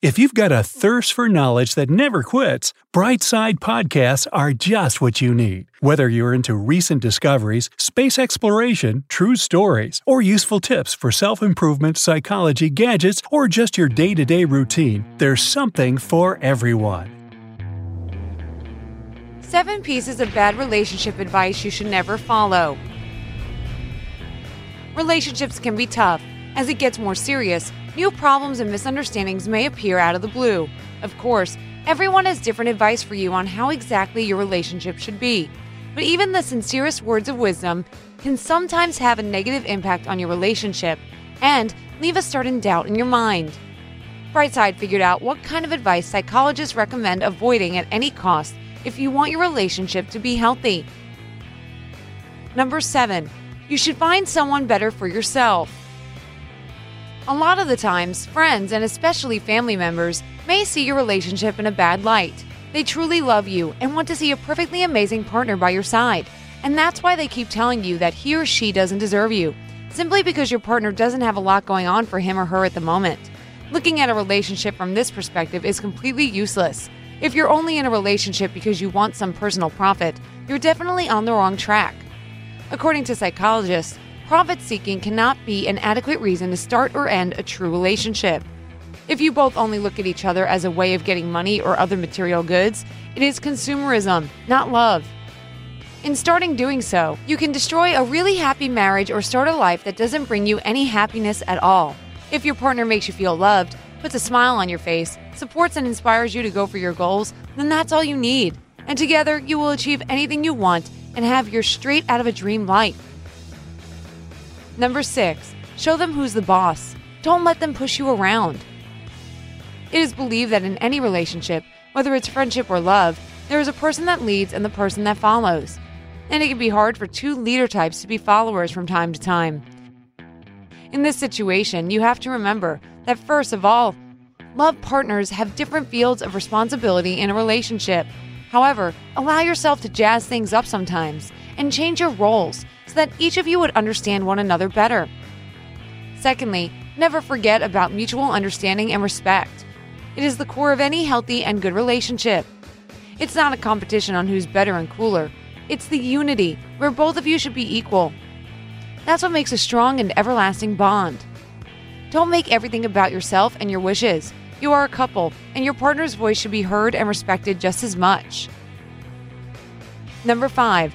If you've got a thirst for knowledge that never quits, Brightside Podcasts are just what you need. Whether you're into recent discoveries, space exploration, true stories, or useful tips for self improvement, psychology, gadgets, or just your day to day routine, there's something for everyone. Seven pieces of bad relationship advice you should never follow. Relationships can be tough. As it gets more serious, new problems and misunderstandings may appear out of the blue. Of course, everyone has different advice for you on how exactly your relationship should be. But even the sincerest words of wisdom can sometimes have a negative impact on your relationship and leave a certain doubt in your mind. Brightside figured out what kind of advice psychologists recommend avoiding at any cost if you want your relationship to be healthy. Number seven, you should find someone better for yourself. A lot of the times, friends and especially family members may see your relationship in a bad light. They truly love you and want to see a perfectly amazing partner by your side. And that's why they keep telling you that he or she doesn't deserve you, simply because your partner doesn't have a lot going on for him or her at the moment. Looking at a relationship from this perspective is completely useless. If you're only in a relationship because you want some personal profit, you're definitely on the wrong track. According to psychologists, profit seeking cannot be an adequate reason to start or end a true relationship. If you both only look at each other as a way of getting money or other material goods, it is consumerism, not love. In starting doing so, you can destroy a really happy marriage or start a life that doesn't bring you any happiness at all. If your partner makes you feel loved, puts a smile on your face, supports and inspires you to go for your goals, then that's all you need. And together, you will achieve anything you want and have your straight out of a dream life. Number six, show them who's the boss. Don't let them push you around. It is believed that in any relationship, whether it's friendship or love, there is a person that leads and the person that follows. And it can be hard for two leader types to be followers from time to time. In this situation, you have to remember that first of all, love partners have different fields of responsibility in a relationship. However, allow yourself to jazz things up sometimes and change your roles so that each of you would understand one another better. Secondly, never forget about mutual understanding and respect. It is the core of any healthy and good relationship. It's not a competition on who's better and cooler, it's the unity where both of you should be equal. That's what makes a strong and everlasting bond. Don't make everything about yourself and your wishes. You are a couple, and your partner's voice should be heard and respected just as much. Number five,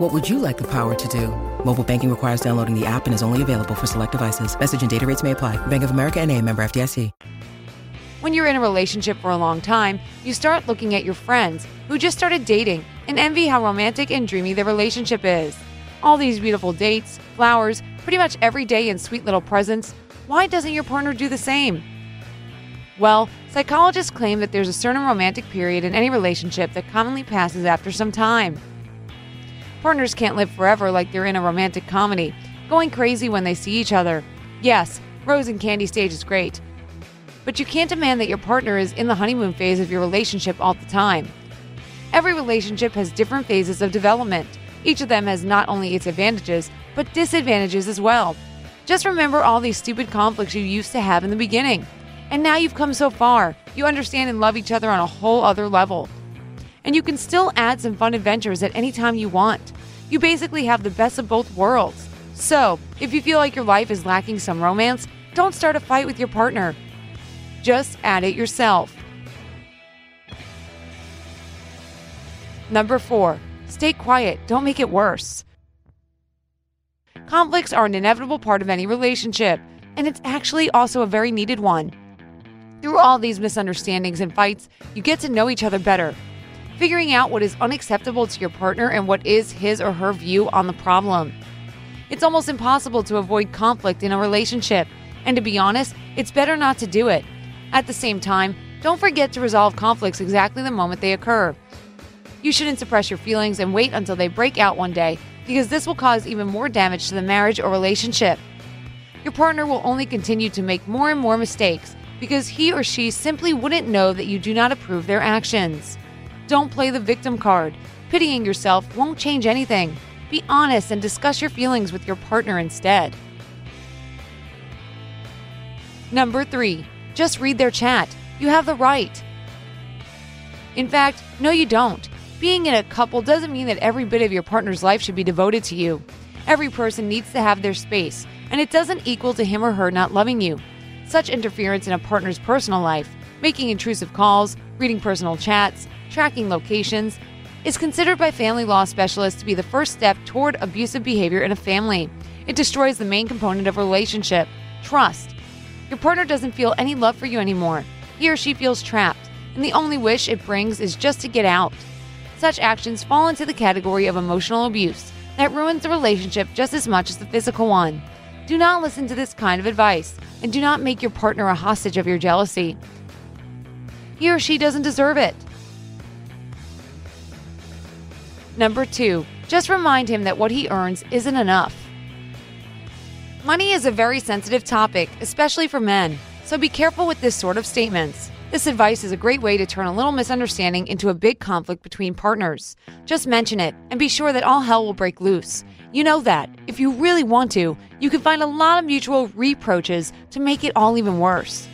What would you like the power to do? Mobile banking requires downloading the app and is only available for select devices. Message and data rates may apply. Bank of America and a member FDIC. When you're in a relationship for a long time, you start looking at your friends who just started dating and envy how romantic and dreamy their relationship is. All these beautiful dates, flowers, pretty much every day and sweet little presents. Why doesn't your partner do the same? Well, psychologists claim that there's a certain romantic period in any relationship that commonly passes after some time. Partners can't live forever like they're in a romantic comedy, going crazy when they see each other. Yes, rose and candy stage is great, but you can't demand that your partner is in the honeymoon phase of your relationship all the time. Every relationship has different phases of development. Each of them has not only its advantages, but disadvantages as well. Just remember all these stupid conflicts you used to have in the beginning. And now you've come so far. You understand and love each other on a whole other level. And you can still add some fun adventures at any time you want. You basically have the best of both worlds. So, if you feel like your life is lacking some romance, don't start a fight with your partner. Just add it yourself. Number four, stay quiet, don't make it worse. Conflicts are an inevitable part of any relationship, and it's actually also a very needed one. Through all these misunderstandings and fights, you get to know each other better, figuring out what is unacceptable to your partner and what is his or her view on the problem. It's almost impossible to avoid conflict in a relationship, and to be honest, it's better not to do it. At the same time, don't forget to resolve conflicts exactly the moment they occur. You shouldn't suppress your feelings and wait until they break out one day, because this will cause even more damage to the marriage or relationship. Your partner will only continue to make more and more mistakes because he or she simply wouldn't know that you do not approve their actions. Don't play the victim card. Pitying yourself won't change anything. Be honest and discuss your feelings with your partner instead. Number three, just read their chat. You have the right. In fact, no, you don't. Being in a couple doesn't mean that every bit of your partner's life should be devoted to you. Every person needs to have their space, and it doesn't equal to him or her not loving you. Such interference in a partner's personal life, making intrusive calls, reading personal chats, tracking locations, is considered by family law specialists to be the first step toward abusive behavior in a family. It destroys the main component of a relationship trust. Your partner doesn't feel any love for you anymore. He or she feels trapped, and the only wish it brings is just to get out. Such actions fall into the category of emotional abuse that ruins the relationship just as much as the physical one. Do not listen to this kind of advice, and do not make your partner a hostage of your jealousy. He or she doesn't deserve it. Number two, just remind him that what he earns isn't enough. Money is a very sensitive topic, especially for men, so be careful with this sort of statements. This advice is a great way to turn a little misunderstanding into a big conflict between partners. Just mention it and be sure that all hell will break loose. You know that, if you really want to, you can find a lot of mutual reproaches to make it all even worse.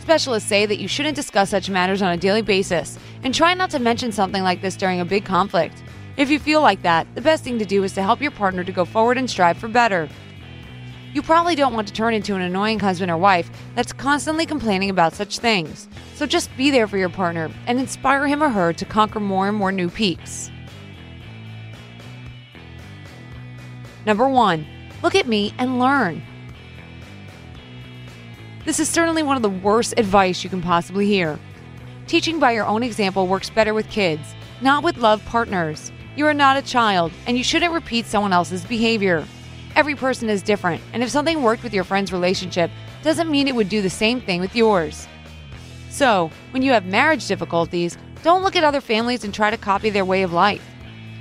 Specialists say that you shouldn't discuss such matters on a daily basis and try not to mention something like this during a big conflict. If you feel like that, the best thing to do is to help your partner to go forward and strive for better. You probably don't want to turn into an annoying husband or wife that's constantly complaining about such things. So just be there for your partner and inspire him or her to conquer more and more new peaks. Number one, look at me and learn. This is certainly one of the worst advice you can possibly hear. Teaching by your own example works better with kids, not with love partners. You are not a child, and you shouldn't repeat someone else's behavior. Every person is different, and if something worked with your friend's relationship, doesn't mean it would do the same thing with yours. So, when you have marriage difficulties, don't look at other families and try to copy their way of life.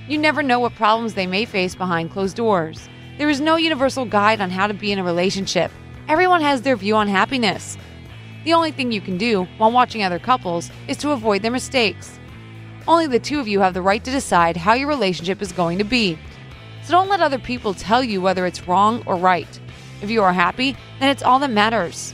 You never know what problems they may face behind closed doors. There is no universal guide on how to be in a relationship. Everyone has their view on happiness. The only thing you can do while watching other couples is to avoid their mistakes. Only the two of you have the right to decide how your relationship is going to be so don't let other people tell you whether it's wrong or right. If you are happy, then it's all that matters.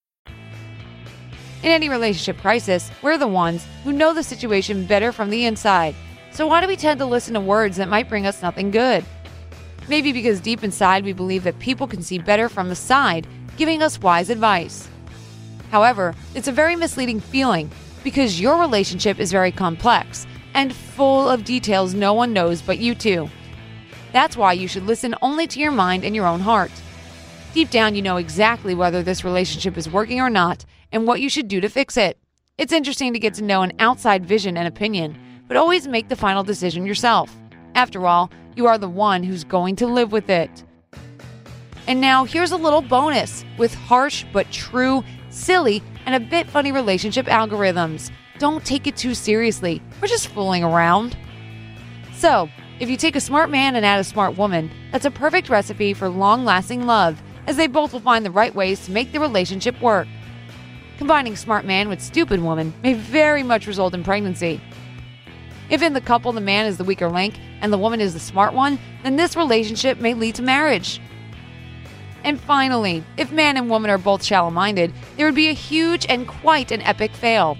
In any relationship crisis, we're the ones who know the situation better from the inside. So why do we tend to listen to words that might bring us nothing good? Maybe because deep inside we believe that people can see better from the side, giving us wise advice. However, it's a very misleading feeling because your relationship is very complex and full of details no one knows but you two. That's why you should listen only to your mind and your own heart. Deep down, you know exactly whether this relationship is working or not and what you should do to fix it. It's interesting to get to know an outside vision and opinion, but always make the final decision yourself. After all, you are the one who's going to live with it. And now, here's a little bonus with harsh but true, silly, and a bit funny relationship algorithms. Don't take it too seriously. We're just fooling around. So, if you take a smart man and add a smart woman, that's a perfect recipe for long lasting love, as they both will find the right ways to make the relationship work. Combining smart man with stupid woman may very much result in pregnancy. If in the couple the man is the weaker link and the woman is the smart one, then this relationship may lead to marriage. And finally, if man and woman are both shallow minded, there would be a huge and quite an epic fail.